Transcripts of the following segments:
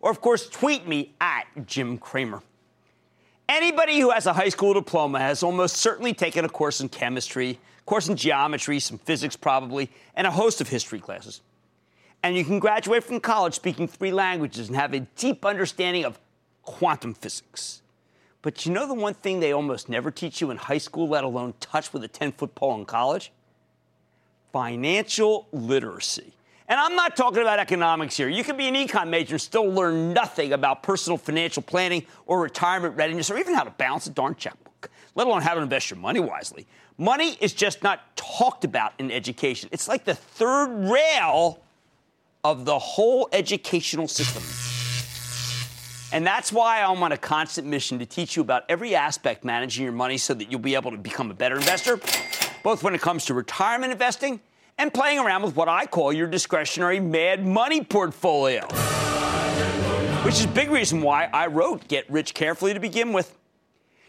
or, of course, tweet me at Jim Cramer. Anybody who has a high school diploma has almost certainly taken a course in chemistry, a course in geometry, some physics probably, and a host of history classes. And you can graduate from college speaking three languages and have a deep understanding of quantum physics. But you know the one thing they almost never teach you in high school, let alone touch with a 10 foot pole in college? Financial literacy. And I'm not talking about economics here. You can be an econ major and still learn nothing about personal financial planning or retirement readiness or even how to balance a darn checkbook, let alone how to invest your money wisely. Money is just not talked about in education. It's like the third rail of the whole educational system. And that's why I'm on a constant mission to teach you about every aspect managing your money so that you'll be able to become a better investor, both when it comes to retirement investing and playing around with what I call your discretionary mad money portfolio. Which is a big reason why I wrote Get Rich Carefully to begin with.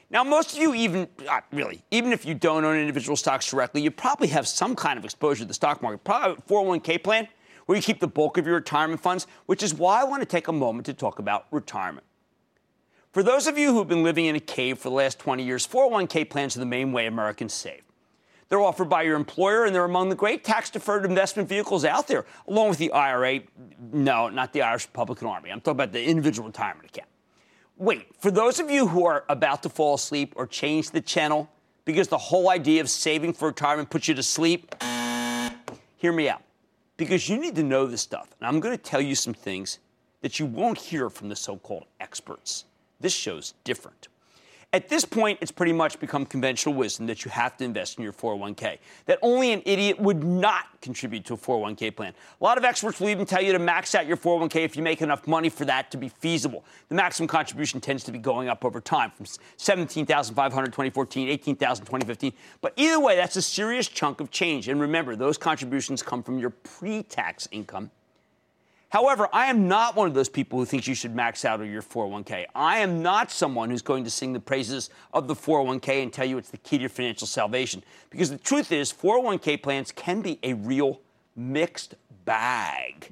Now, most of you, even uh, really, even if you don't own individual stocks directly, you probably have some kind of exposure to the stock market, probably a 401k plan where you keep the bulk of your retirement funds, which is why I want to take a moment to talk about retirement. For those of you who've been living in a cave for the last 20 years, 401k plans are the main way Americans save. They're offered by your employer, and they're among the great tax deferred investment vehicles out there, along with the IRA. No, not the Irish Republican Army. I'm talking about the individual retirement account. Wait, for those of you who are about to fall asleep or change the channel because the whole idea of saving for retirement puts you to sleep, hear me out. Because you need to know this stuff. And I'm going to tell you some things that you won't hear from the so called experts. This show's different. At this point, it's pretty much become conventional wisdom that you have to invest in your 401k, that only an idiot would not contribute to a 401k plan. A lot of experts will even tell you to max out your 401k if you make enough money for that to be feasible. The maximum contribution tends to be going up over time from 17,500 2014, 18,000 2015. But either way, that's a serious chunk of change. And remember, those contributions come from your pre-tax income However, I am not one of those people who thinks you should max out your 401k. I am not someone who's going to sing the praises of the 401k and tell you it's the key to your financial salvation. Because the truth is, 401k plans can be a real mixed bag.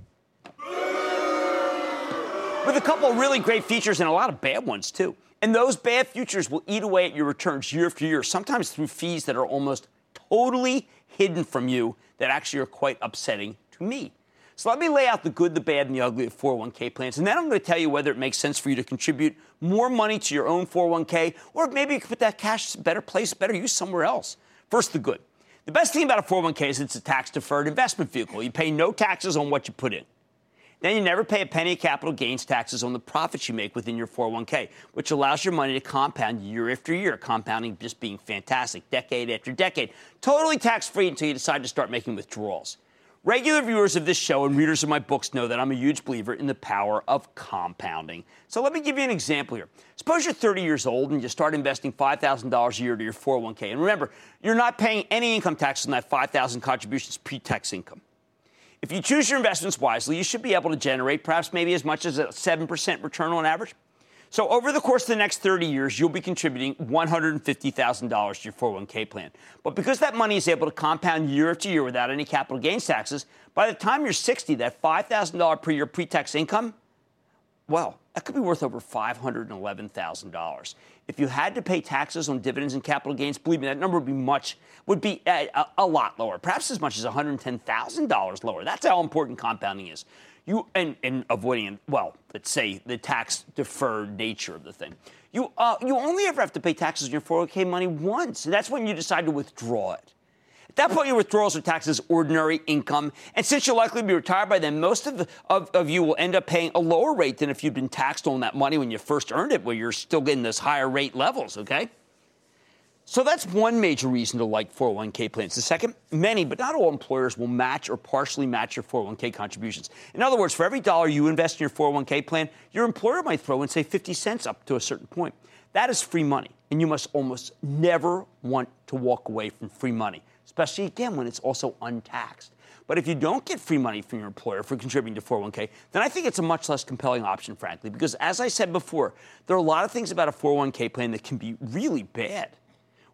With a couple really great features and a lot of bad ones, too. And those bad features will eat away at your returns year after year, sometimes through fees that are almost totally hidden from you that actually are quite upsetting to me. So let me lay out the good, the bad, and the ugly of 401k plans. And then I'm going to tell you whether it makes sense for you to contribute more money to your own 401k, or maybe you could put that cash better place, better use somewhere else. First, the good. The best thing about a 401k is it's a tax deferred investment vehicle. You pay no taxes on what you put in. Then you never pay a penny of capital gains taxes on the profits you make within your 401k, which allows your money to compound year after year, compounding just being fantastic, decade after decade. Totally tax free until you decide to start making withdrawals. Regular viewers of this show and readers of my books know that I'm a huge believer in the power of compounding. So let me give you an example here. Suppose you're 30 years old and you start investing $5,000 a year to your 401k. And remember, you're not paying any income tax on that 5,000 contributions pre-tax income. If you choose your investments wisely, you should be able to generate perhaps maybe as much as a 7% return on average. So over the course of the next 30 years, you'll be contributing $150,000 to your 401k plan. But because that money is able to compound year after year without any capital gains taxes, by the time you're 60, that $5,000 per year pre-tax income, well, that could be worth over $511,000. If you had to pay taxes on dividends and capital gains, believe me, that number would be much, would be a, a, a lot lower, perhaps as much as $110,000 lower. That's how important compounding is. You and, and avoiding, well, let's say the tax deferred nature of the thing. You, uh, you only ever have to pay taxes on your 401k money once, and that's when you decide to withdraw it. At that point, your withdrawals are taxed as ordinary income. And since you'll likely be retired by then, most of, the, of, of, you will end up paying a lower rate than if you'd been taxed on that money when you first earned it, where you're still getting those higher rate levels, okay? So that's one major reason to like 401k plans. The second, many, but not all employers will match or partially match your 401k contributions. In other words, for every dollar you invest in your 401k plan, your employer might throw in, say, 50 cents up to a certain point. That is free money, and you must almost never want to walk away from free money especially again when it's also untaxed. But if you don't get free money from your employer for contributing to 401k, then I think it's a much less compelling option, frankly, because as I said before, there are a lot of things about a 401k plan that can be really bad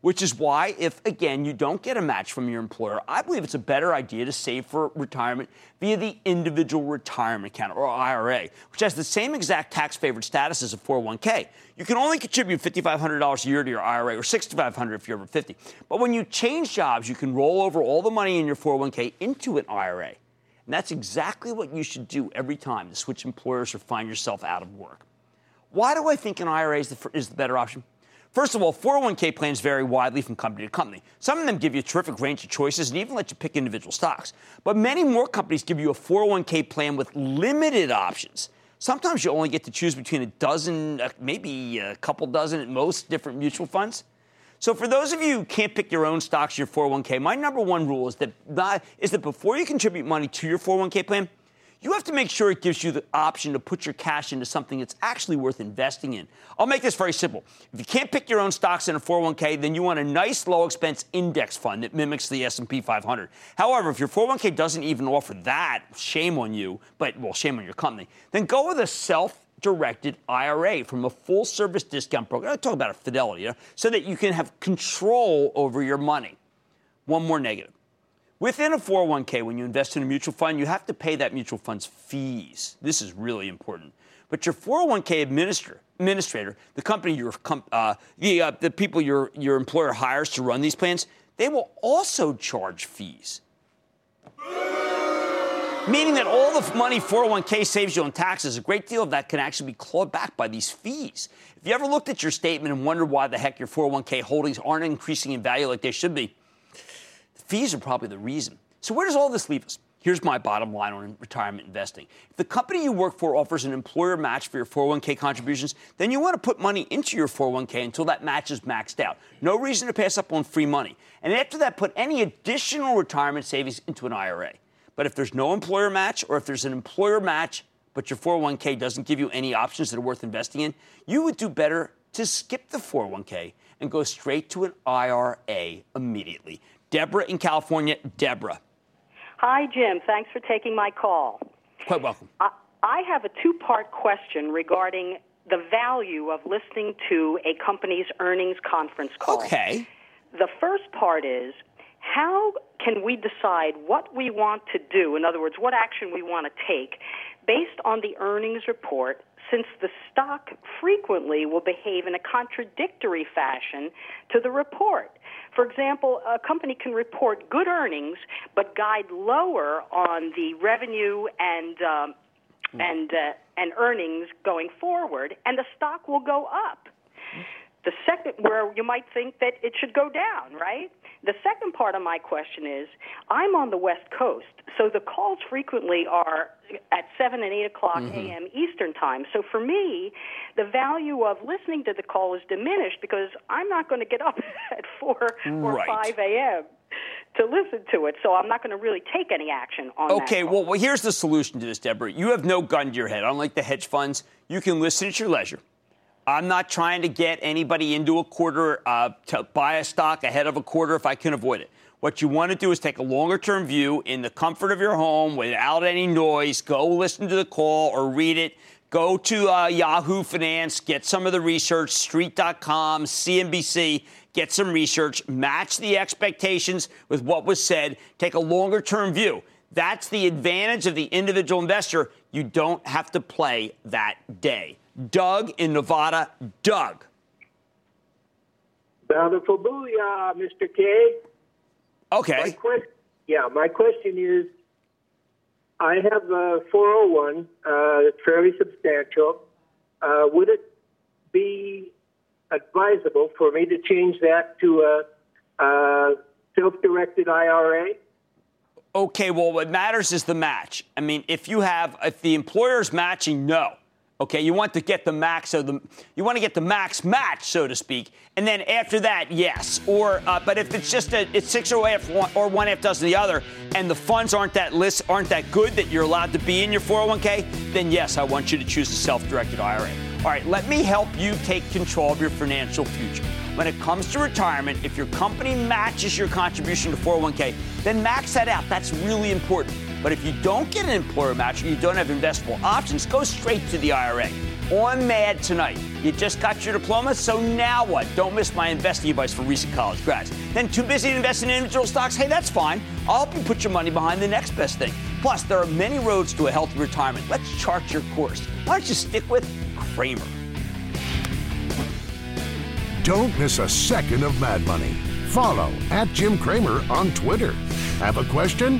which is why, if again you don't get a match from your employer, I believe it's a better idea to save for retirement via the individual retirement account or IRA, which has the same exact tax favored status as a 401k. You can only contribute $5,500 a year to your IRA or $6,500 if you're over 50. But when you change jobs, you can roll over all the money in your 401k into an IRA. And that's exactly what you should do every time to switch employers or find yourself out of work. Why do I think an IRA is the, is the better option? First of all, 401k plans vary widely from company to company. Some of them give you a terrific range of choices and even let you pick individual stocks. But many more companies give you a 401k plan with limited options. Sometimes you only get to choose between a dozen, uh, maybe a couple dozen at most different mutual funds. So for those of you who can't pick your own stocks, your 401k, my number one rule is that, is that before you contribute money to your 401k plan, you have to make sure it gives you the option to put your cash into something that's actually worth investing in. I'll make this very simple. If you can't pick your own stocks in a 401k, then you want a nice low expense index fund that mimics the S&P 500. However, if your 401k doesn't even offer that, shame on you, but well, shame on your company. Then go with a self directed IRA from a full service discount broker. I talk about a fidelity, you know, so that you can have control over your money. One more negative. Within a 401k, when you invest in a mutual fund, you have to pay that mutual fund's fees. This is really important. But your 401k administrator, administrator the company your uh, the, uh, the people your, your employer hires to run these plans, they will also charge fees. Meaning that all the money 401k saves you on taxes, a great deal of that can actually be clawed back by these fees. If you ever looked at your statement and wondered why the heck your 401k holdings aren't increasing in value like they should be, Fees are probably the reason. So, where does all this leave us? Here's my bottom line on retirement investing. If the company you work for offers an employer match for your 401k contributions, then you want to put money into your 401k until that match is maxed out. No reason to pass up on free money. And after that, put any additional retirement savings into an IRA. But if there's no employer match, or if there's an employer match, but your 401k doesn't give you any options that are worth investing in, you would do better to skip the 401k and go straight to an IRA immediately. Deborah in California. Deborah. Hi, Jim. Thanks for taking my call. Quite welcome. I, I have a two part question regarding the value of listening to a company's earnings conference call. Okay. The first part is how can we decide what we want to do? In other words, what action we want to take based on the earnings report since the stock frequently will behave in a contradictory fashion to the report. For example, a company can report good earnings but guide lower on the revenue and um, and uh, and earnings going forward, and the stock will go up. The second, where you might think that it should go down, right? The second part of my question is I'm on the West Coast, so the calls frequently are at 7 and 8 o'clock mm-hmm. a.m. Eastern Time. So for me, the value of listening to the call is diminished because I'm not going to get up at 4 or right. 5 a.m. to listen to it. So I'm not going to really take any action on okay, well, well, here's the solution to this, Deborah. You have no gun to your head. Unlike the hedge funds, you can listen at your leisure. I'm not trying to get anybody into a quarter uh, to buy a stock ahead of a quarter if I can avoid it. What you want to do is take a longer term view in the comfort of your home without any noise. Go listen to the call or read it. Go to uh, Yahoo Finance, get some of the research, street.com, CNBC, get some research, match the expectations with what was said, take a longer term view. That's the advantage of the individual investor. You don't have to play that day. Doug in Nevada. Doug. Bountiful booyah, Mr. K. Okay. My que- yeah, my question is I have a 401 uh, that's fairly substantial. Uh, would it be advisable for me to change that to a, a self directed IRA? Okay, well, what matters is the match. I mean, if you have, if the employer is matching, no. Okay, you want to get the max, so the you want to get the max match, so to speak, and then after that, yes. Or, uh, but if it's just a it's six or one or one half dozen the other, and the funds aren't that list aren't that good that you're allowed to be in your 401k, then yes, I want you to choose a self-directed IRA. All right, let me help you take control of your financial future. When it comes to retirement, if your company matches your contribution to 401k, then max that out. That's really important. But if you don't get an employer match or you don't have investable options, go straight to the IRA. On Mad tonight, you just got your diploma, so now what? Don't miss my investing advice for recent college grads. Then too busy to invest in individual stocks? Hey, that's fine. I'll help you put your money behind the next best thing. Plus, there are many roads to a healthy retirement. Let's chart your course. Why don't you stick with Cramer? Don't miss a second of Mad Money. Follow at Jim Cramer on Twitter. Have a question?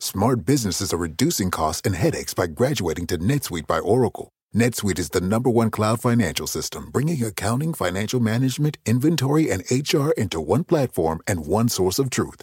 smart businesses are reducing costs and headaches by graduating to NetSuite by Oracle. NetSuite is the number one cloud financial system, bringing accounting, financial management, inventory, and HR into one platform and one source of truth.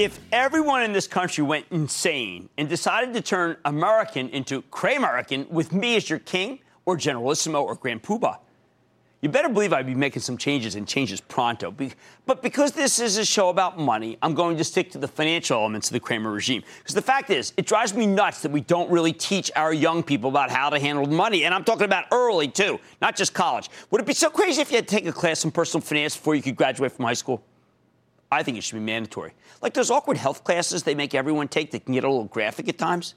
If everyone in this country went insane and decided to turn American into Cray-American with me as your king or Generalissimo or Grand Poobah, you better believe I'd be making some changes and changes pronto. But because this is a show about money, I'm going to stick to the financial elements of the Cramer regime. Because the fact is, it drives me nuts that we don't really teach our young people about how to handle money. And I'm talking about early, too, not just college. Would it be so crazy if you had to take a class in personal finance before you could graduate from high school? I think it should be mandatory. Like those awkward health classes they make everyone take that can get a little graphic at times.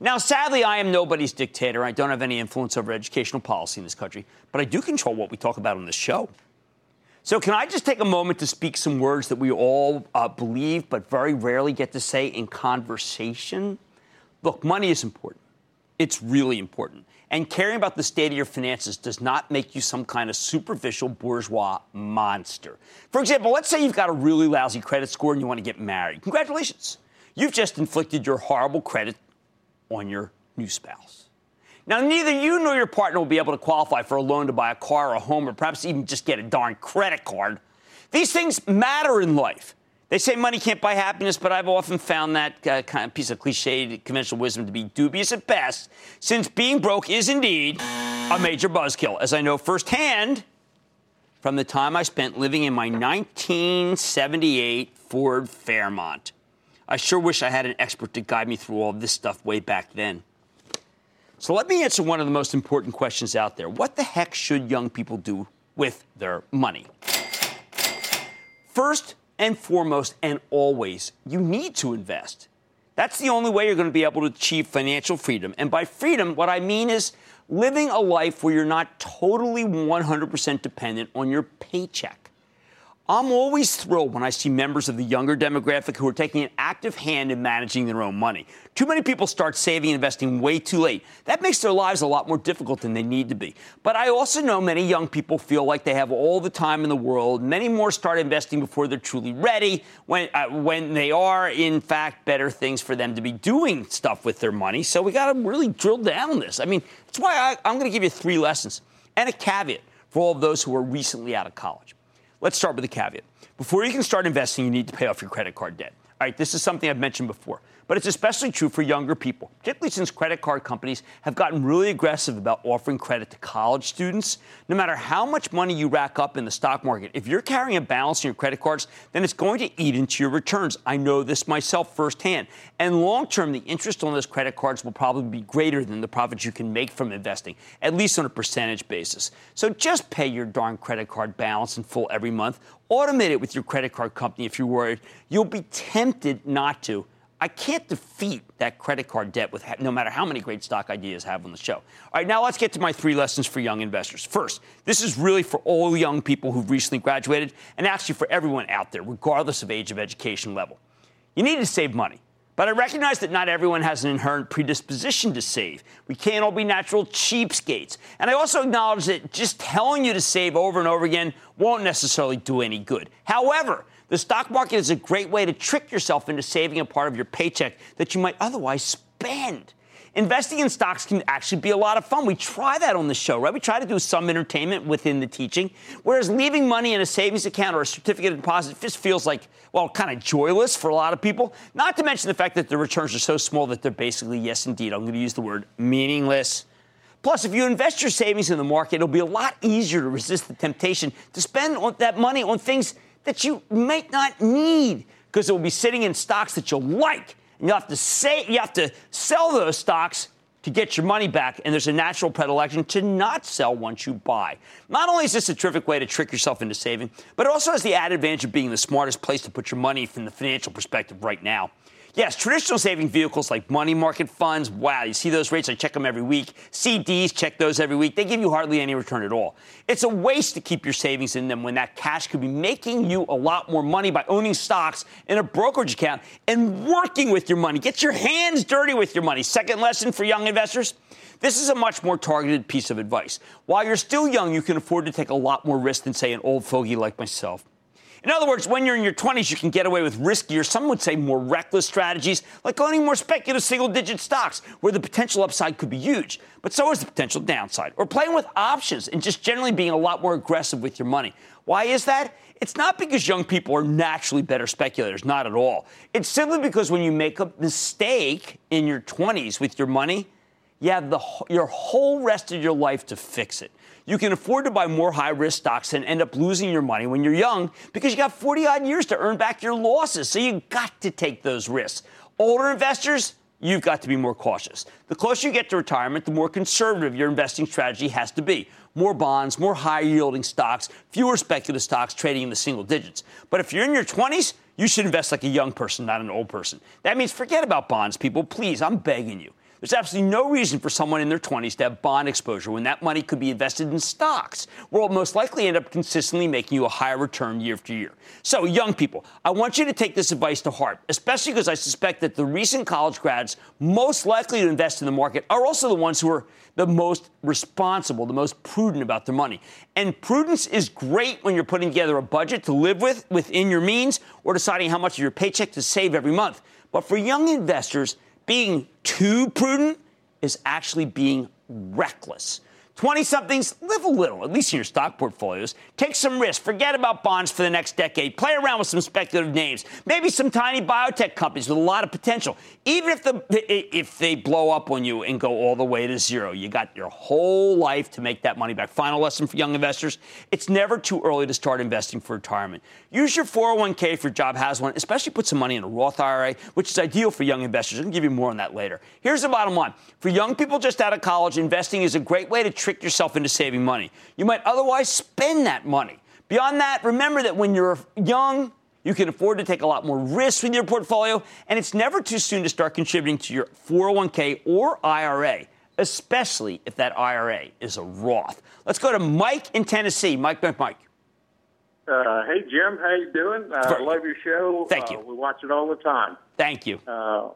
Now, sadly, I am nobody's dictator. I don't have any influence over educational policy in this country, but I do control what we talk about on this show. So, can I just take a moment to speak some words that we all uh, believe but very rarely get to say in conversation? Look, money is important. It's really important. And caring about the state of your finances does not make you some kind of superficial bourgeois monster. For example, let's say you've got a really lousy credit score and you want to get married. Congratulations. You've just inflicted your horrible credit on your new spouse. Now, neither you nor your partner will be able to qualify for a loan to buy a car or a home or perhaps even just get a darn credit card. These things matter in life. They say money can't buy happiness, but I've often found that uh, kind of piece of cliched conventional wisdom to be dubious at best, since being broke is indeed a major buzzkill, as I know firsthand from the time I spent living in my 1978 Ford Fairmont. I sure wish I had an expert to guide me through all this stuff way back then. So let me answer one of the most important questions out there. What the heck should young people do with their money? First, and foremost and always, you need to invest. That's the only way you're going to be able to achieve financial freedom. And by freedom, what I mean is living a life where you're not totally 100% dependent on your paycheck. I'm always thrilled when I see members of the younger demographic who are taking an active hand in managing their own money. Too many people start saving and investing way too late. That makes their lives a lot more difficult than they need to be. But I also know many young people feel like they have all the time in the world. Many more start investing before they're truly ready, when, uh, when they are, in fact, better things for them to be doing stuff with their money. So we got to really drill down on this. I mean, that's why I, I'm going to give you three lessons and a caveat for all of those who are recently out of college. Let's start with a caveat. Before you can start investing, you need to pay off your credit card debt. All right, this is something I've mentioned before but it's especially true for younger people, particularly since credit card companies have gotten really aggressive about offering credit to college students. No matter how much money you rack up in the stock market, if you're carrying a balance in your credit cards, then it's going to eat into your returns. I know this myself firsthand. And long term, the interest on those credit cards will probably be greater than the profits you can make from investing, at least on a percentage basis. So just pay your darn credit card balance in full every month. Automate it with your credit card company if you're worried. You'll be tempted not to I can't defeat that credit card debt with no matter how many great stock ideas I have on the show. All right, now let's get to my three lessons for young investors. First, this is really for all young people who've recently graduated and actually for everyone out there, regardless of age of education level. You need to save money. But I recognize that not everyone has an inherent predisposition to save. We can't all be natural cheapskates. And I also acknowledge that just telling you to save over and over again won't necessarily do any good. However, the stock market is a great way to trick yourself into saving a part of your paycheck that you might otherwise spend. Investing in stocks can actually be a lot of fun. We try that on the show, right? We try to do some entertainment within the teaching, whereas leaving money in a savings account or a certificate of deposit just feels like, well, kind of joyless for a lot of people. Not to mention the fact that the returns are so small that they're basically, yes, indeed, I'm going to use the word meaningless. Plus, if you invest your savings in the market, it'll be a lot easier to resist the temptation to spend that money on things that you might not need because it will be sitting in stocks that you'll like. And you'll have to say you have to sell those stocks to get your money back, and there's a natural predilection to not sell once you buy. Not only is this a terrific way to trick yourself into saving, but it also has the added advantage of being the smartest place to put your money from the financial perspective right now. Yes, traditional saving vehicles like money market funds, wow, you see those rates, I check them every week. CDs, check those every week. They give you hardly any return at all. It's a waste to keep your savings in them when that cash could be making you a lot more money by owning stocks in a brokerage account and working with your money. Get your hands dirty with your money. Second lesson for young investors. This is a much more targeted piece of advice. While you're still young, you can afford to take a lot more risk than, say, an old fogey like myself. In other words, when you're in your 20s, you can get away with riskier, some would say more reckless strategies, like owning more speculative single digit stocks, where the potential upside could be huge, but so is the potential downside. Or playing with options and just generally being a lot more aggressive with your money. Why is that? It's not because young people are naturally better speculators, not at all. It's simply because when you make a mistake in your 20s with your money, you have the, your whole rest of your life to fix it. You can afford to buy more high risk stocks and end up losing your money when you're young because you got 40 odd years to earn back your losses. So you got to take those risks. Older investors, you've got to be more cautious. The closer you get to retirement, the more conservative your investing strategy has to be. More bonds, more high yielding stocks, fewer speculative stocks trading in the single digits. But if you're in your 20s, you should invest like a young person, not an old person. That means forget about bonds, people. Please, I'm begging you. There's absolutely no reason for someone in their 20s to have bond exposure when that money could be invested in stocks, where it'll most likely end up consistently making you a higher return year after year. So, young people, I want you to take this advice to heart, especially because I suspect that the recent college grads most likely to invest in the market are also the ones who are the most responsible, the most prudent about their money. And prudence is great when you're putting together a budget to live with within your means or deciding how much of your paycheck to save every month. But for young investors, being too prudent is actually being reckless. 20 somethings, live a little, at least in your stock portfolios. Take some risks. Forget about bonds for the next decade. Play around with some speculative names. Maybe some tiny biotech companies with a lot of potential. Even if, the, if they blow up on you and go all the way to zero, you got your whole life to make that money back. Final lesson for young investors it's never too early to start investing for retirement. Use your 401k if your job has one, especially put some money in a Roth IRA, which is ideal for young investors. I'll give you more on that later. Here's the bottom line for young people just out of college, investing is a great way to trick yourself into saving money. You might otherwise spend that money. Beyond that, remember that when you're young, you can afford to take a lot more risks with your portfolio, and it's never too soon to start contributing to your 401k or IRA, especially if that IRA is a Roth. Let's go to Mike in Tennessee. Mike, Mike, Mike. Uh, hey Jim, how you doing? Uh, I love your show. Thank you. Uh, we watch it all the time. Thank you. Uh,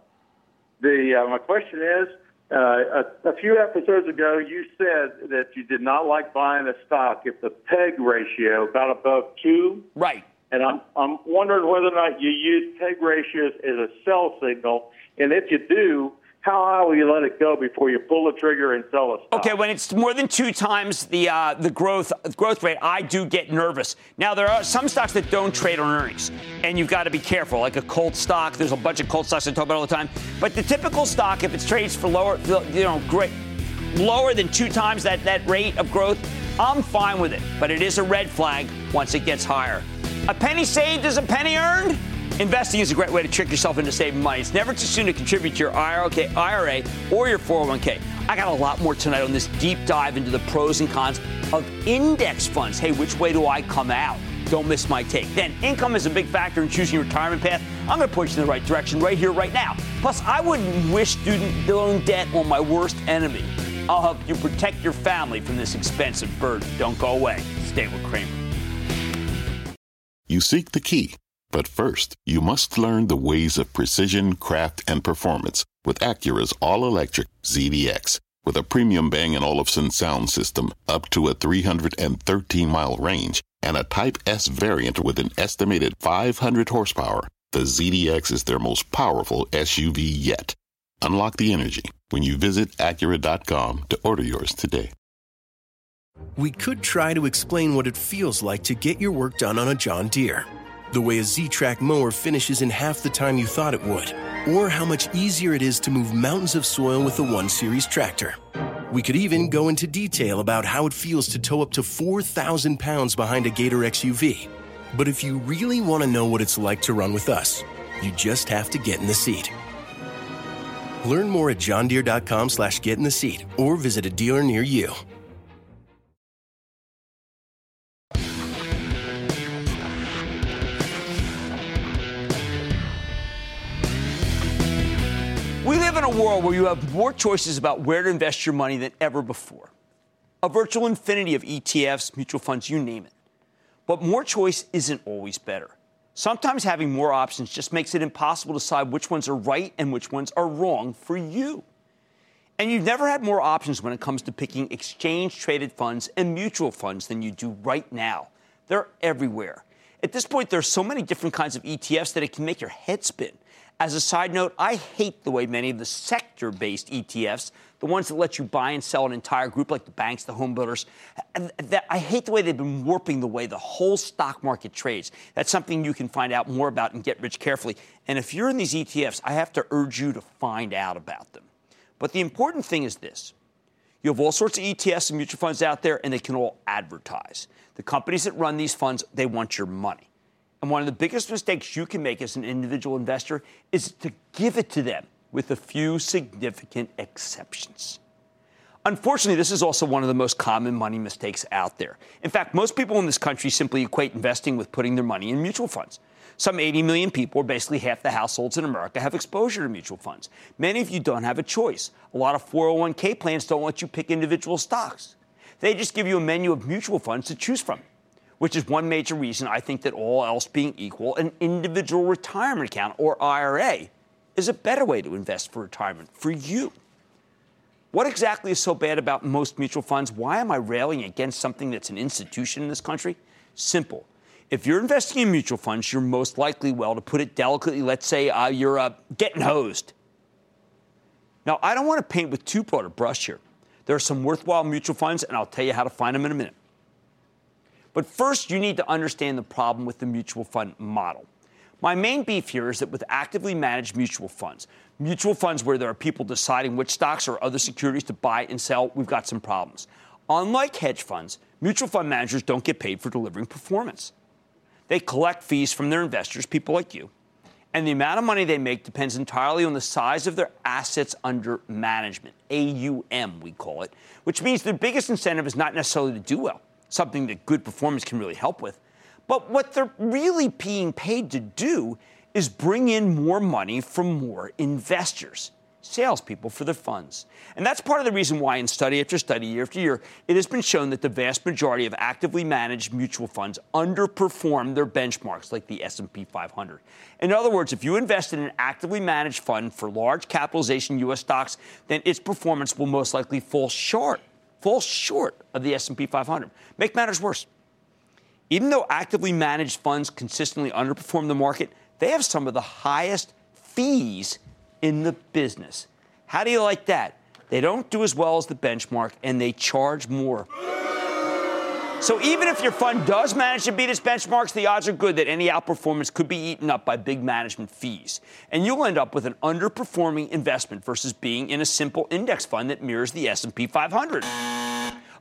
the uh, my question is, uh, a, a few episodes ago, you said that you did not like buying a stock if the PEG ratio got above two. Right. And I'm I'm wondering whether or not you use PEG ratios as a sell signal, and if you do, how high will you let it go before you pull the trigger and sell stock? Okay, when it's more than two times the uh, the growth growth rate, I do get nervous. Now there are some stocks that don't trade on earnings, and you've got to be careful. Like a cult stock, there's a bunch of cult stocks I talk about all the time. But the typical stock, if it trades for lower, you know, great, lower than two times that that rate of growth, I'm fine with it. But it is a red flag once it gets higher. A penny saved is a penny earned. Investing is a great way to trick yourself into saving money. It's never too soon to contribute to your IRA or your 401k. I got a lot more tonight on this deep dive into the pros and cons of index funds. Hey, which way do I come out? Don't miss my take. Then, income is a big factor in choosing your retirement path. I'm going to push you in the right direction right here, right now. Plus, I wouldn't wish student loan debt on my worst enemy. I'll help you protect your family from this expensive burden. Don't go away. Stay with Cramer. You seek the key but first, you must learn the ways of precision, craft, and performance with Acura's all-electric ZDX. With a premium Bang & Olufsen sound system up to a 313-mile range and a Type S variant with an estimated 500 horsepower, the ZDX is their most powerful SUV yet. Unlock the energy when you visit Acura.com to order yours today. We could try to explain what it feels like to get your work done on a John Deere the way a Z Track mower finishes in half the time you thought it would, or how much easier it is to move mountains of soil with the 1 Series tractor. We could even go into detail about how it feels to tow up to 4,000 pounds behind a Gator XUV. But if you really want to know what it's like to run with us, you just have to get in the seat. Learn more at johndeere.com slash get in the seat or visit a dealer near you. We live in a world where you have more choices about where to invest your money than ever before. A virtual infinity of ETFs, mutual funds, you name it. But more choice isn't always better. Sometimes having more options just makes it impossible to decide which ones are right and which ones are wrong for you. And you've never had more options when it comes to picking exchange traded funds and mutual funds than you do right now. They're everywhere. At this point, there are so many different kinds of ETFs that it can make your head spin. As a side note, I hate the way many of the sector based ETFs, the ones that let you buy and sell an entire group like the banks, the home builders, that, I hate the way they've been warping the way the whole stock market trades. That's something you can find out more about and get rich carefully. And if you're in these ETFs, I have to urge you to find out about them. But the important thing is this. You have all sorts of ETFs and mutual funds out there, and they can all advertise. The companies that run these funds, they want your money. And one of the biggest mistakes you can make as an individual investor is to give it to them, with a few significant exceptions. Unfortunately, this is also one of the most common money mistakes out there. In fact, most people in this country simply equate investing with putting their money in mutual funds. Some 80 million people, or basically half the households in America, have exposure to mutual funds. Many of you don't have a choice. A lot of 401k plans don't let you pick individual stocks. They just give you a menu of mutual funds to choose from, which is one major reason I think that all else being equal, an individual retirement account or IRA is a better way to invest for retirement for you. What exactly is so bad about most mutual funds? Why am I railing against something that's an institution in this country? Simple. If you're investing in mutual funds, you're most likely, well, to put it delicately, let's say uh, you're uh, getting hosed. Now, I don't want to paint with too broad a brush here. There are some worthwhile mutual funds, and I'll tell you how to find them in a minute. But first, you need to understand the problem with the mutual fund model. My main beef here is that with actively managed mutual funds, mutual funds where there are people deciding which stocks or other securities to buy and sell, we've got some problems. Unlike hedge funds, mutual fund managers don't get paid for delivering performance. They collect fees from their investors, people like you, and the amount of money they make depends entirely on the size of their assets under management, AUM, we call it, which means their biggest incentive is not necessarily to do well, something that good performance can really help with. But what they're really being paid to do is bring in more money from more investors, salespeople for their funds. And that's part of the reason why in study after study, year after year, it has been shown that the vast majority of actively managed mutual funds underperform their benchmarks like the S&P 500. In other words, if you invest in an actively managed fund for large capitalization US stocks, then its performance will most likely fall short, fall short of the S&P 500. Make matters worse. Even though actively managed funds consistently underperform the market, they have some of the highest fees in the business. How do you like that? They don't do as well as the benchmark and they charge more. So even if your fund does manage to beat its benchmarks, the odds are good that any outperformance could be eaten up by big management fees. And you'll end up with an underperforming investment versus being in a simple index fund that mirrors the S&P 500.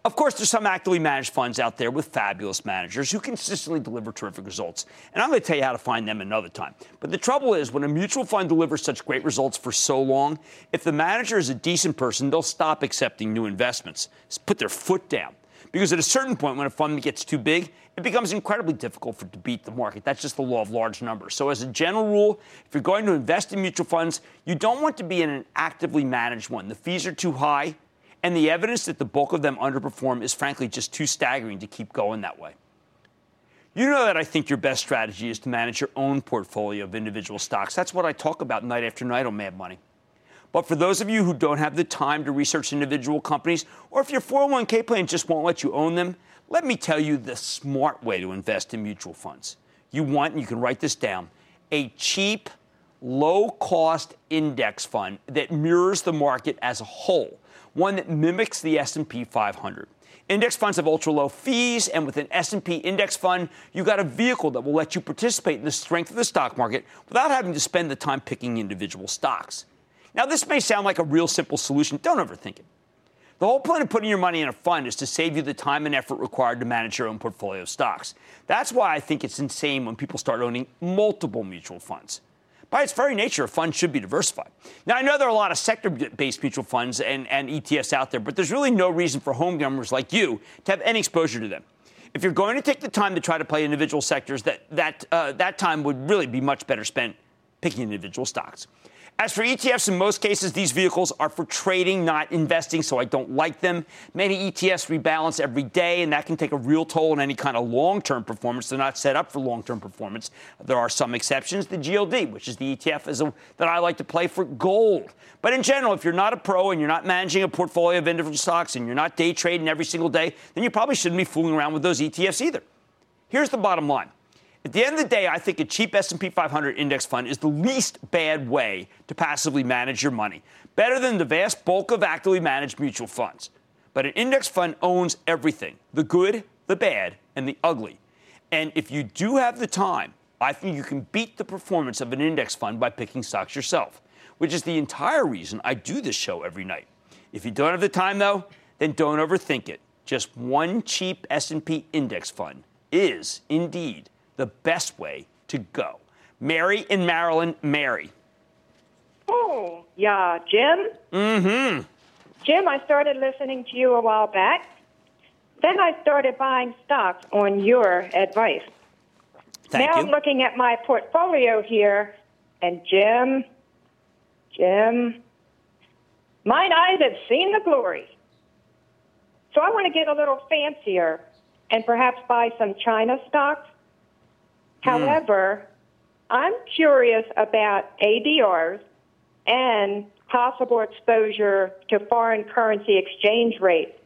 Of course, there's some actively managed funds out there with fabulous managers who consistently deliver terrific results. And I'm going to tell you how to find them another time. But the trouble is, when a mutual fund delivers such great results for so long, if the manager is a decent person, they'll stop accepting new investments, put their foot down. Because at a certain point, when a fund gets too big, it becomes incredibly difficult for to beat the market. That's just the law of large numbers. So, as a general rule, if you're going to invest in mutual funds, you don't want to be in an actively managed one. The fees are too high, and the evidence that the bulk of them underperform is frankly just too staggering to keep going that way. You know that I think your best strategy is to manage your own portfolio of individual stocks. That's what I talk about night after night on Mad Money. But for those of you who don't have the time to research individual companies, or if your 401k plan just won't let you own them, let me tell you the smart way to invest in mutual funds. You want, and you can write this down, a cheap, low cost index fund that mirrors the market as a whole one that mimics the S&P 500. Index funds have ultra low fees, and with an S&P index fund, you got a vehicle that will let you participate in the strength of the stock market without having to spend the time picking individual stocks. Now, this may sound like a real simple solution. Don't overthink it. The whole point of putting your money in a fund is to save you the time and effort required to manage your own portfolio of stocks. That's why I think it's insane when people start owning multiple mutual funds by its very nature, a fund should be diversified. Now, I know there are a lot of sector based mutual funds and, and ETFs out there, but there's really no reason for homegrowners like you to have any exposure to them. If you're going to take the time to try to play individual sectors, that, that, uh, that time would really be much better spent picking individual stocks. As for ETFs, in most cases, these vehicles are for trading, not investing, so I don't like them. Many ETFs rebalance every day, and that can take a real toll on any kind of long term performance. They're not set up for long term performance. There are some exceptions. The GLD, which is the ETF is a, that I like to play for gold. But in general, if you're not a pro and you're not managing a portfolio of individual stocks and you're not day trading every single day, then you probably shouldn't be fooling around with those ETFs either. Here's the bottom line. At the end of the day, I think a cheap S&P 500 index fund is the least bad way to passively manage your money. Better than the vast bulk of actively managed mutual funds. But an index fund owns everything, the good, the bad, and the ugly. And if you do have the time, I think you can beat the performance of an index fund by picking stocks yourself, which is the entire reason I do this show every night. If you don't have the time though, then don't overthink it. Just one cheap S&P index fund is indeed the best way to go. Mary in Maryland, Mary. Oh, yeah, Jim? Mm-hmm. Jim, I started listening to you a while back. Then I started buying stocks on your advice. Thank now you. I'm looking at my portfolio here, and Jim, Jim, mine eyes have seen the glory. So I want to get a little fancier and perhaps buy some China stocks. Hmm. However, I'm curious about ADRs and possible exposure to foreign currency exchange rates.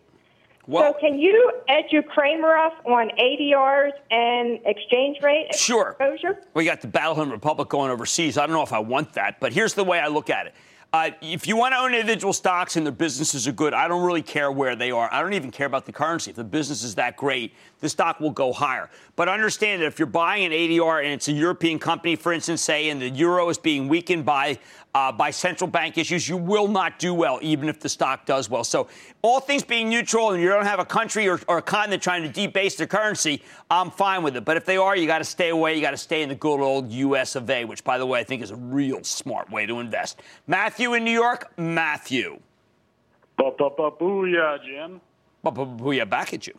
Well- so can you edu Cramer us on ADRs and exchange rate Sure. exposure? We got the Battlefield Republic going overseas. I don't know if I want that, but here's the way I look at it. Uh, if you want to own individual stocks and their businesses are good, I don't really care where they are. I don't even care about the currency. If the business is that great, the stock will go higher. But understand that if you're buying an ADR and it's a European company, for instance, say, and the euro is being weakened by uh, by central bank issues, you will not do well, even if the stock does well. So, all things being neutral, and you don't have a country or, or a continent trying to debase their currency, I'm fine with it. But if they are, you got to stay away. You got to stay in the good old U.S. of A., which, by the way, I think is a real smart way to invest. Matthew in New York, Matthew. Booyah, Jim. Booyah, back at you.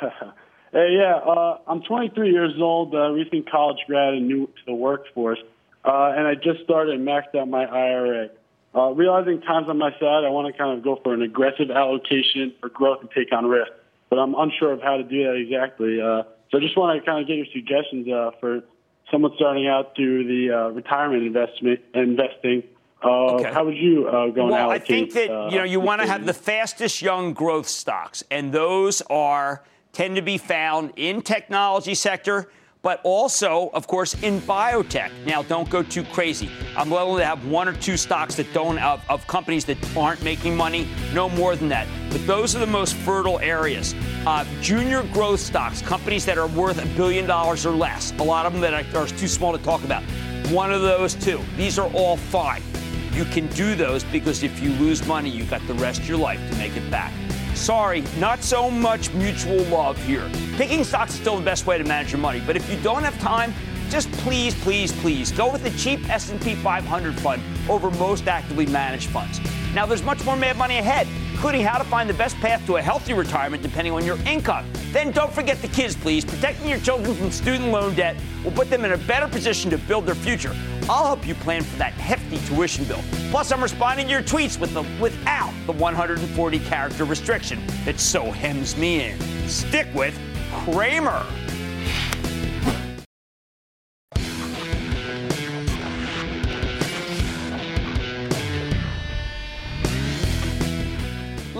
Hey, yeah, uh, I'm 23 years old, uh, recent college grad and new to the workforce, uh, and I just started and maxed out my IRA. Uh, realizing time's on my side, I want to kind of go for an aggressive allocation for growth and take on risk, but I'm unsure of how to do that exactly. Uh, so I just want to kind of get your suggestions uh, for someone starting out through the uh, retirement investment investing. Uh, Okay. How would you uh, go well, I think that uh, you know you want to have the fastest young growth stocks, and those are tend to be found in technology sector, but also, of course, in biotech. Now, don't go too crazy. I'm willing to have one or two stocks that don't of, of companies that aren't making money, no more than that. But those are the most fertile areas. Uh, junior growth stocks, companies that are worth a billion dollars or less. A lot of them that are, are too small to talk about. One of those two. These are all fine. You can do those because if you lose money, you've got the rest of your life to make it back. Sorry, not so much mutual love here. Picking stocks is still the best way to manage your money, but if you don't have time, just please, please, please go with the cheap S&P 500 fund over most actively managed funds. Now, there's much more mad money ahead, including how to find the best path to a healthy retirement depending on your income. Then don't forget the kids, please. Protecting your children from student loan debt will put them in a better position to build their future. I'll help you plan for that hefty tuition bill. Plus, I'm responding to your tweets with the, without the 140 character restriction that so hems me in. Stick with Cramer.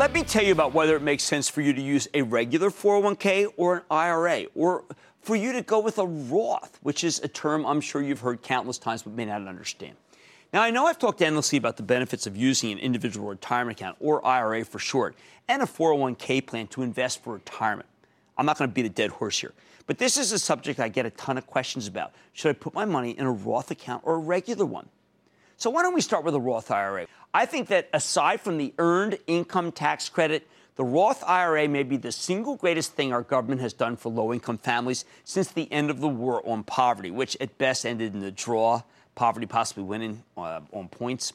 Let me tell you about whether it makes sense for you to use a regular 401k or an IRA, or for you to go with a Roth, which is a term I'm sure you've heard countless times but may not understand. Now, I know I've talked endlessly about the benefits of using an individual retirement account, or IRA for short, and a 401k plan to invest for retirement. I'm not going to beat a dead horse here. But this is a subject I get a ton of questions about. Should I put my money in a Roth account or a regular one? So why don't we start with a Roth IRA? I think that aside from the earned income tax credit, the Roth IRA may be the single greatest thing our government has done for low income families since the end of the war on poverty, which at best ended in a draw, poverty possibly winning uh, on points.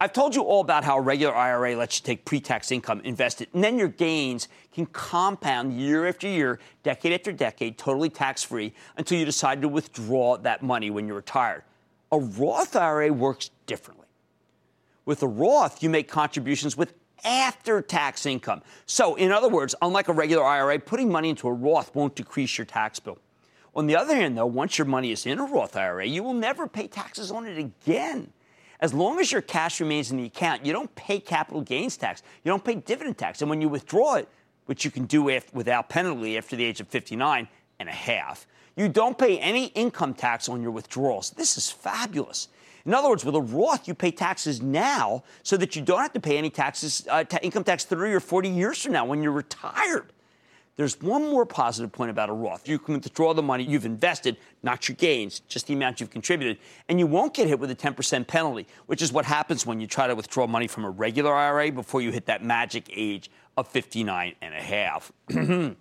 I've told you all about how a regular IRA lets you take pre tax income, invest it, and then your gains can compound year after year, decade after decade, totally tax free until you decide to withdraw that money when you're retired. A Roth IRA works differently. With a Roth, you make contributions with after tax income. So, in other words, unlike a regular IRA, putting money into a Roth won't decrease your tax bill. On the other hand, though, once your money is in a Roth IRA, you will never pay taxes on it again. As long as your cash remains in the account, you don't pay capital gains tax, you don't pay dividend tax. And when you withdraw it, which you can do if, without penalty after the age of 59 and a half, you don't pay any income tax on your withdrawals. This is fabulous. In other words, with a Roth, you pay taxes now so that you don't have to pay any taxes, uh, income tax 30 or 40 years from now when you're retired. There's one more positive point about a Roth. You can withdraw the money you've invested, not your gains, just the amount you've contributed, and you won't get hit with a 10% penalty, which is what happens when you try to withdraw money from a regular IRA before you hit that magic age of 59 and a half.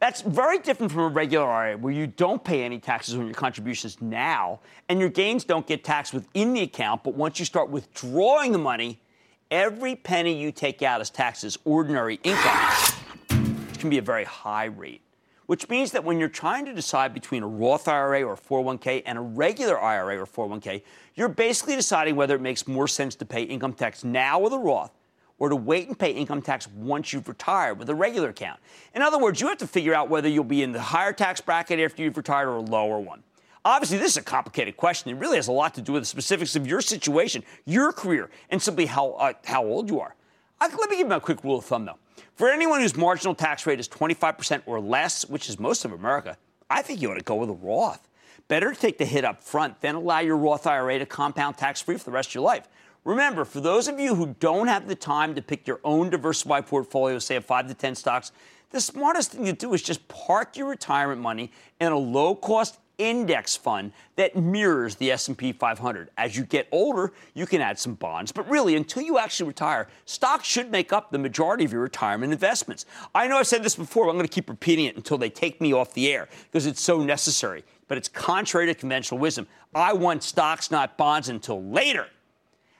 That's very different from a regular IRA where you don't pay any taxes on your contributions now, and your gains don't get taxed within the account, but once you start withdrawing the money, every penny you take out is taxed as ordinary income which can be a very high rate. which means that when you're trying to decide between a Roth IRA or 401k and a regular IRA or 401k, you're basically deciding whether it makes more sense to pay income tax now with a Roth or to wait and pay income tax once you've retired with a regular account. In other words, you have to figure out whether you'll be in the higher tax bracket after you've retired or a lower one. Obviously, this is a complicated question. It really has a lot to do with the specifics of your situation, your career, and simply how, uh, how old you are. Let me give you a quick rule of thumb, though. For anyone whose marginal tax rate is 25% or less, which is most of America, I think you ought to go with a Roth. Better to take the hit up front than allow your Roth IRA to compound tax free for the rest of your life. Remember, for those of you who don't have the time to pick your own diversified portfolio, say of 5 to 10 stocks, the smartest thing to do is just park your retirement money in a low-cost index fund that mirrors the S&P 500. As you get older, you can add some bonds, but really until you actually retire, stocks should make up the majority of your retirement investments. I know I've said this before, but I'm going to keep repeating it until they take me off the air because it's so necessary. But it's contrary to conventional wisdom. I want stocks, not bonds until later.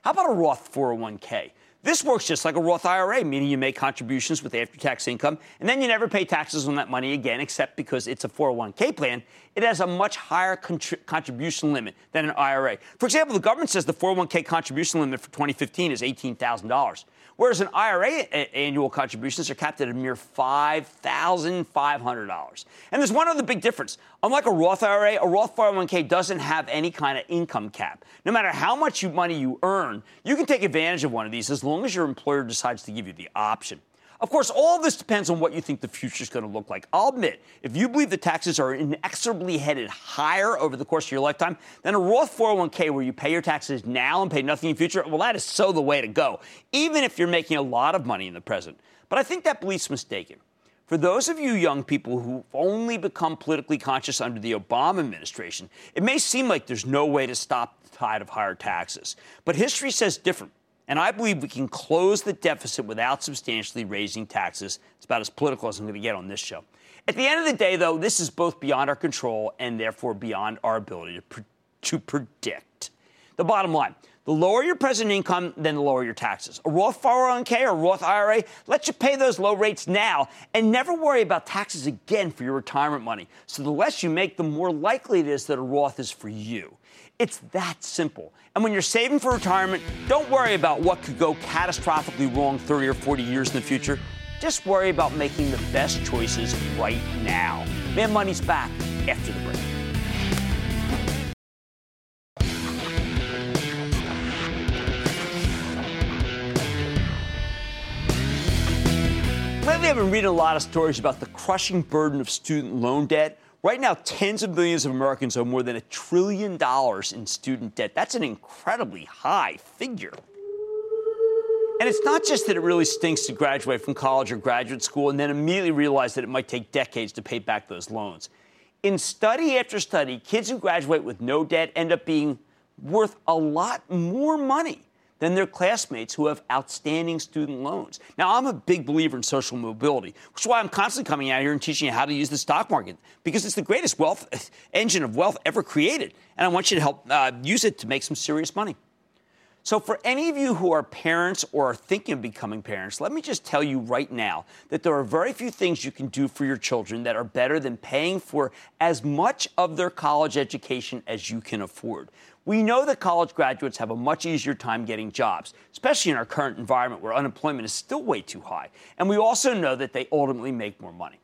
How about a Roth 401k? This works just like a Roth IRA, meaning you make contributions with after tax income, and then you never pay taxes on that money again, except because it's a 401k plan. It has a much higher contri- contribution limit than an IRA. For example, the government says the 401k contribution limit for 2015 is $18,000 whereas an IRA annual contributions are capped at a mere $5,500. And there's one other big difference. Unlike a Roth IRA, a Roth 401k doesn't have any kind of income cap. No matter how much money you earn, you can take advantage of one of these as long as your employer decides to give you the option. Of course, all this depends on what you think the future is going to look like. I'll admit, if you believe the taxes are inexorably headed higher over the course of your lifetime, then a Roth 401k where you pay your taxes now and pay nothing in the future, well, that is so the way to go, even if you're making a lot of money in the present. But I think that belief's mistaken. For those of you young people who've only become politically conscious under the Obama administration, it may seem like there's no way to stop the tide of higher taxes. But history says different. And I believe we can close the deficit without substantially raising taxes. It's about as political as I'm going to get on this show. At the end of the day, though, this is both beyond our control and therefore beyond our ability to, pre- to predict. The bottom line the lower your present income, then the lower your taxes. A Roth 401k or Roth IRA lets you pay those low rates now and never worry about taxes again for your retirement money. So the less you make, the more likely it is that a Roth is for you. It's that simple. And when you're saving for retirement, don't worry about what could go catastrophically wrong 30 or 40 years in the future. Just worry about making the best choices right now. Mad Money's back after the break. I've been reading a lot of stories about the crushing burden of student loan debt Right now, tens of millions of Americans owe more than a trillion dollars in student debt. That's an incredibly high figure. And it's not just that it really stinks to graduate from college or graduate school and then immediately realize that it might take decades to pay back those loans. In study after study, kids who graduate with no debt end up being worth a lot more money than their classmates who have outstanding student loans. Now, I'm a big believer in social mobility, which is why I'm constantly coming out here and teaching you how to use the stock market because it's the greatest wealth engine of wealth ever created, and I want you to help uh, use it to make some serious money. So, for any of you who are parents or are thinking of becoming parents, let me just tell you right now that there are very few things you can do for your children that are better than paying for as much of their college education as you can afford. We know that college graduates have a much easier time getting jobs, especially in our current environment where unemployment is still way too high. And we also know that they ultimately make more money.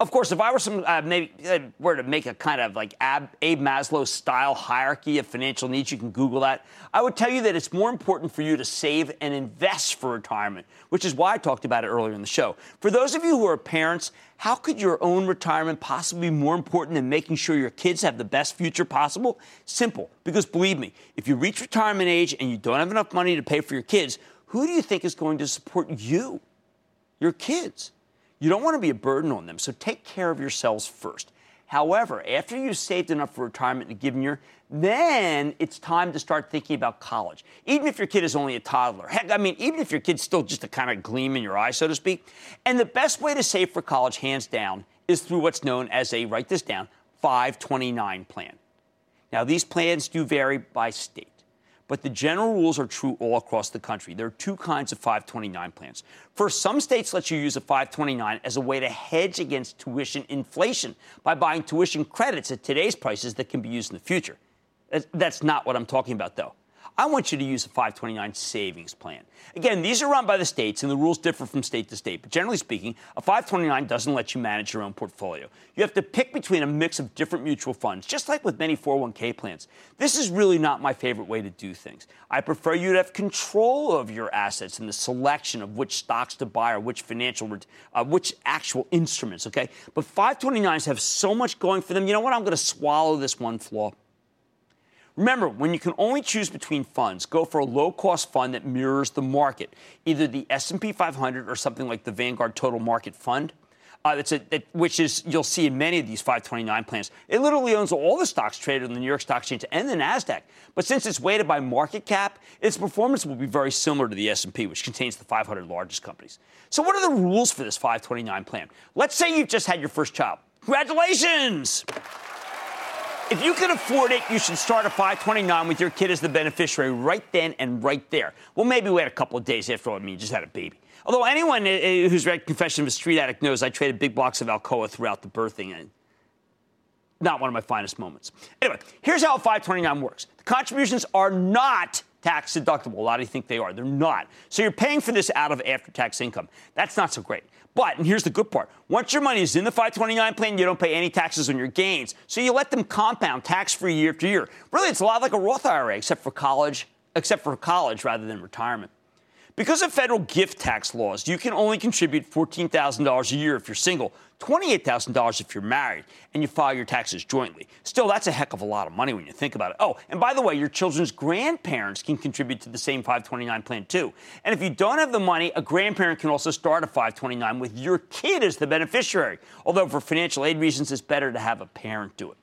Of course, if I were some uh, maybe uh, were to make a kind of like Ab, Abe Maslow style hierarchy of financial needs, you can Google that. I would tell you that it's more important for you to save and invest for retirement, which is why I talked about it earlier in the show. For those of you who are parents, how could your own retirement possibly be more important than making sure your kids have the best future possible? Simple, because believe me, if you reach retirement age and you don't have enough money to pay for your kids, who do you think is going to support you? Your kids. You don't want to be a burden on them, so take care of yourselves first. However, after you've saved enough for retirement in a given year, then it's time to start thinking about college. Even if your kid is only a toddler. Heck, I mean, even if your kid's still just a kind of gleam in your eye, so to speak. And the best way to save for college, hands down, is through what's known as a, write this down, 529 plan. Now, these plans do vary by state. But the general rules are true all across the country. There are two kinds of 529 plans. First, some states let you use a 529 as a way to hedge against tuition inflation by buying tuition credits at today's prices that can be used in the future. That's not what I'm talking about, though. I want you to use a 529 savings plan. Again, these are run by the states, and the rules differ from state to state. But generally speaking, a 529 doesn't let you manage your own portfolio. You have to pick between a mix of different mutual funds, just like with many 401k plans. This is really not my favorite way to do things. I prefer you to have control of your assets and the selection of which stocks to buy or which financial, uh, which actual instruments. Okay, but 529s have so much going for them. You know what? I'm going to swallow this one flaw. Remember, when you can only choose between funds, go for a low-cost fund that mirrors the market, either the S&P 500 or something like the Vanguard Total Market Fund. Uh, that's a, that, which is you'll see in many of these 529 plans. It literally owns all the stocks traded on the New York Stock Exchange and the Nasdaq. But since it's weighted by market cap, its performance will be very similar to the S&P, which contains the 500 largest companies. So, what are the rules for this 529 plan? Let's say you've just had your first child. Congratulations! If you can afford it, you should start a 529 with your kid as the beneficiary right then and right there. Well, maybe wait a couple of days after I mean, you just had a baby. Although anyone uh, uh, who's read Confession of a Street Addict knows I traded big blocks of Alcoa throughout the birthing and not one of my finest moments. Anyway, here's how a 529 works. The contributions are not tax deductible. A lot of you think they are. They're not. So you're paying for this out of after tax income. That's not so great. But, and here's the good part once your money is in the 529 plan, you don't pay any taxes on your gains. So you let them compound tax free year after year. Really, it's a lot like a Roth IRA, except for college, except for college rather than retirement. Because of federal gift tax laws, you can only contribute $14,000 a year if you're single, $28,000 if you're married, and you file your taxes jointly. Still, that's a heck of a lot of money when you think about it. Oh, and by the way, your children's grandparents can contribute to the same 529 plan too. And if you don't have the money, a grandparent can also start a 529 with your kid as the beneficiary. Although for financial aid reasons, it's better to have a parent do it.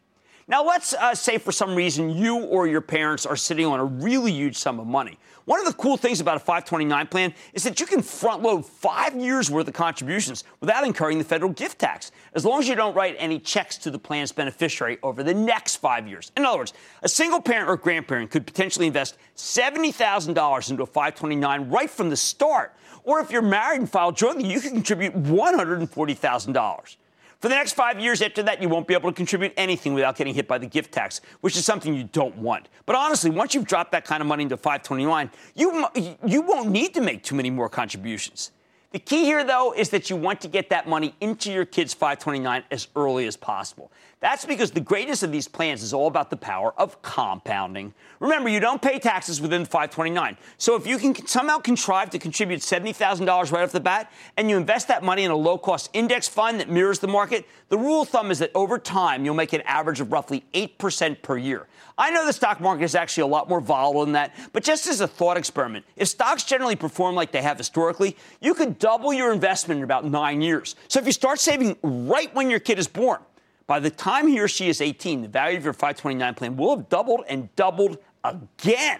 Now, let's uh, say for some reason you or your parents are sitting on a really huge sum of money. One of the cool things about a 529 plan is that you can front load five years worth of contributions without incurring the federal gift tax, as long as you don't write any checks to the plan's beneficiary over the next five years. In other words, a single parent or grandparent could potentially invest $70,000 into a 529 right from the start. Or if you're married and filed jointly, you can contribute $140,000. For the next five years after that, you won't be able to contribute anything without getting hit by the gift tax, which is something you don't want. But honestly, once you've dropped that kind of money into 529, you, you won't need to make too many more contributions. The key here, though, is that you want to get that money into your kid's 529 as early as possible. That's because the greatest of these plans is all about the power of compounding. Remember, you don't pay taxes within 529. So if you can somehow contrive to contribute $70,000 right off the bat and you invest that money in a low cost index fund that mirrors the market, the rule of thumb is that over time you'll make an average of roughly 8% per year. I know the stock market is actually a lot more volatile than that, but just as a thought experiment, if stocks generally perform like they have historically, you could double your investment in about nine years. So if you start saving right when your kid is born, by the time he or she is 18, the value of your 529 plan will have doubled and doubled again.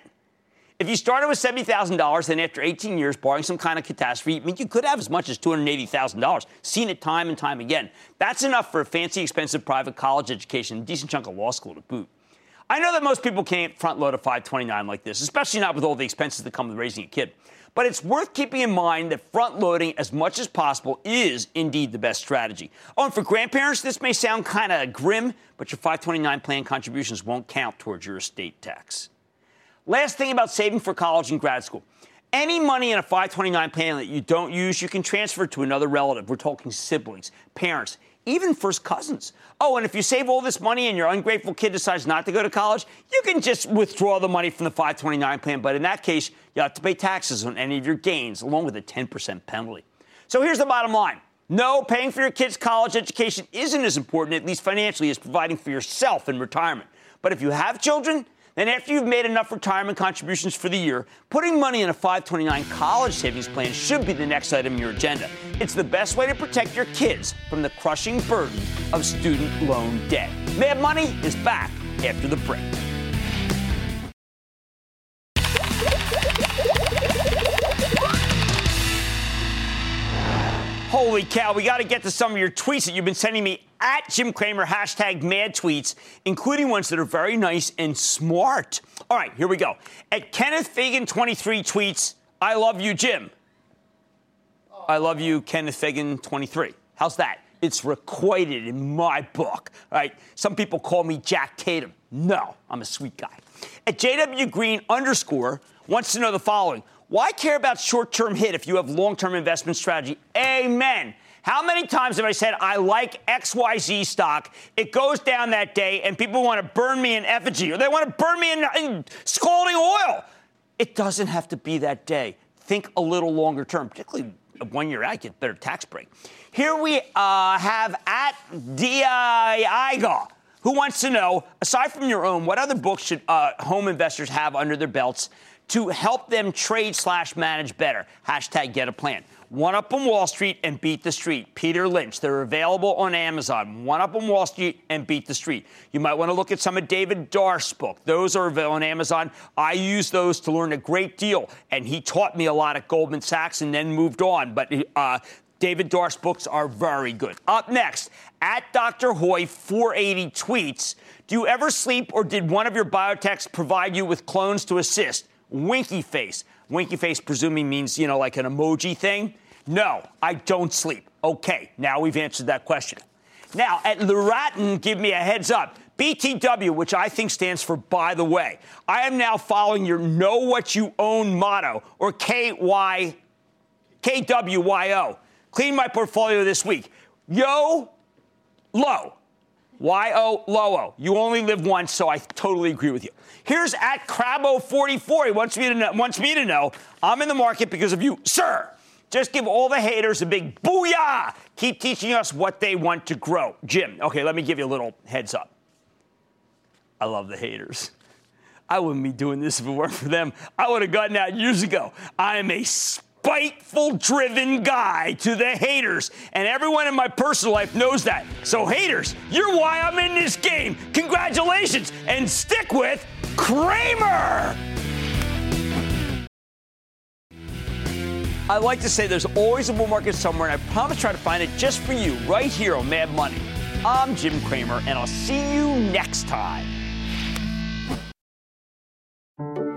If you started with $70,000, then after 18 years, barring some kind of catastrophe, I mean, you could have as much as $280,000. Seen it time and time again. That's enough for a fancy, expensive private college education, a decent chunk of law school to boot. I know that most people can't front load a 529 like this, especially not with all the expenses that come with raising a kid. But it's worth keeping in mind that front loading as much as possible is indeed the best strategy. Oh, and for grandparents, this may sound kind of grim, but your 529 plan contributions won't count towards your estate tax. Last thing about saving for college and grad school. Any money in a 529 plan that you don't use, you can transfer to another relative. We're talking siblings, parents, even first cousins. Oh, and if you save all this money and your ungrateful kid decides not to go to college, you can just withdraw the money from the 529 plan. But in that case, you have to pay taxes on any of your gains, along with a 10% penalty. So here's the bottom line. No, paying for your kid's college education isn't as important, at least financially, as providing for yourself in retirement. But if you have children, then, after you've made enough retirement contributions for the year, putting money in a 529 college savings plan should be the next item on your agenda. It's the best way to protect your kids from the crushing burden of student loan debt. Mad Money is back after the break. Holy cow, we got to get to some of your tweets that you've been sending me at Jim Cramer, hashtag mad tweets, including ones that are very nice and smart. All right, here we go. At Kenneth Fagan 23 tweets, I love you, Jim. I love you, Kenneth Fagan 23. How's that? It's requited in my book. All right. Some people call me Jack Tatum. No, I'm a sweet guy. At JW Green underscore wants to know the following. Why care about short-term hit if you have long-term investment strategy? Amen. How many times have I said I like XYZ stock? It goes down that day and people want to burn me in effigy or they want to burn me in, in scalding oil. It doesn't have to be that day. Think a little longer term, particularly one year out, get better tax break. Here we uh, have at DIIGA, who wants to know, aside from your own, what other books should uh, home investors have under their belts to help them trade slash manage better? Hashtag get a plan. One Up on Wall Street and Beat the Street. Peter Lynch. They're available on Amazon. One Up on Wall Street and Beat the Street. You might want to look at some of David Darst's book. Those are available on Amazon. I use those to learn a great deal, and he taught me a lot at Goldman Sachs and then moved on. But uh, David Darst's books are very good. Up next, at Dr. Hoy 480 tweets, do you ever sleep or did one of your biotechs provide you with clones to assist? Winky face. Winky face presuming means, you know, like an emoji thing. No, I don't sleep. Okay, now we've answered that question. Now, at Luratin, give me a heads up. BTW, which I think stands for by the way, I am now following your know what you own motto, or KY, KWYO. Clean my portfolio this week. Yo, low. Y-O, low-O. You only live once, so I totally agree with you. Here's at Crabbo44. He wants me to know, wants me to know I'm in the market because of you, sir. Just give all the haters a big booyah. Keep teaching us what they want to grow. Jim, okay, let me give you a little heads up. I love the haters. I wouldn't be doing this if it weren't for them. I would have gotten out years ago. I am a spiteful driven guy to the haters, and everyone in my personal life knows that. So, haters, you're why I'm in this game. Congratulations, and stick with Cramer. I like to say there's always a bull market somewhere, and I promise to try to find it just for you right here on Mad Money. I'm Jim Cramer, and I'll see you next time.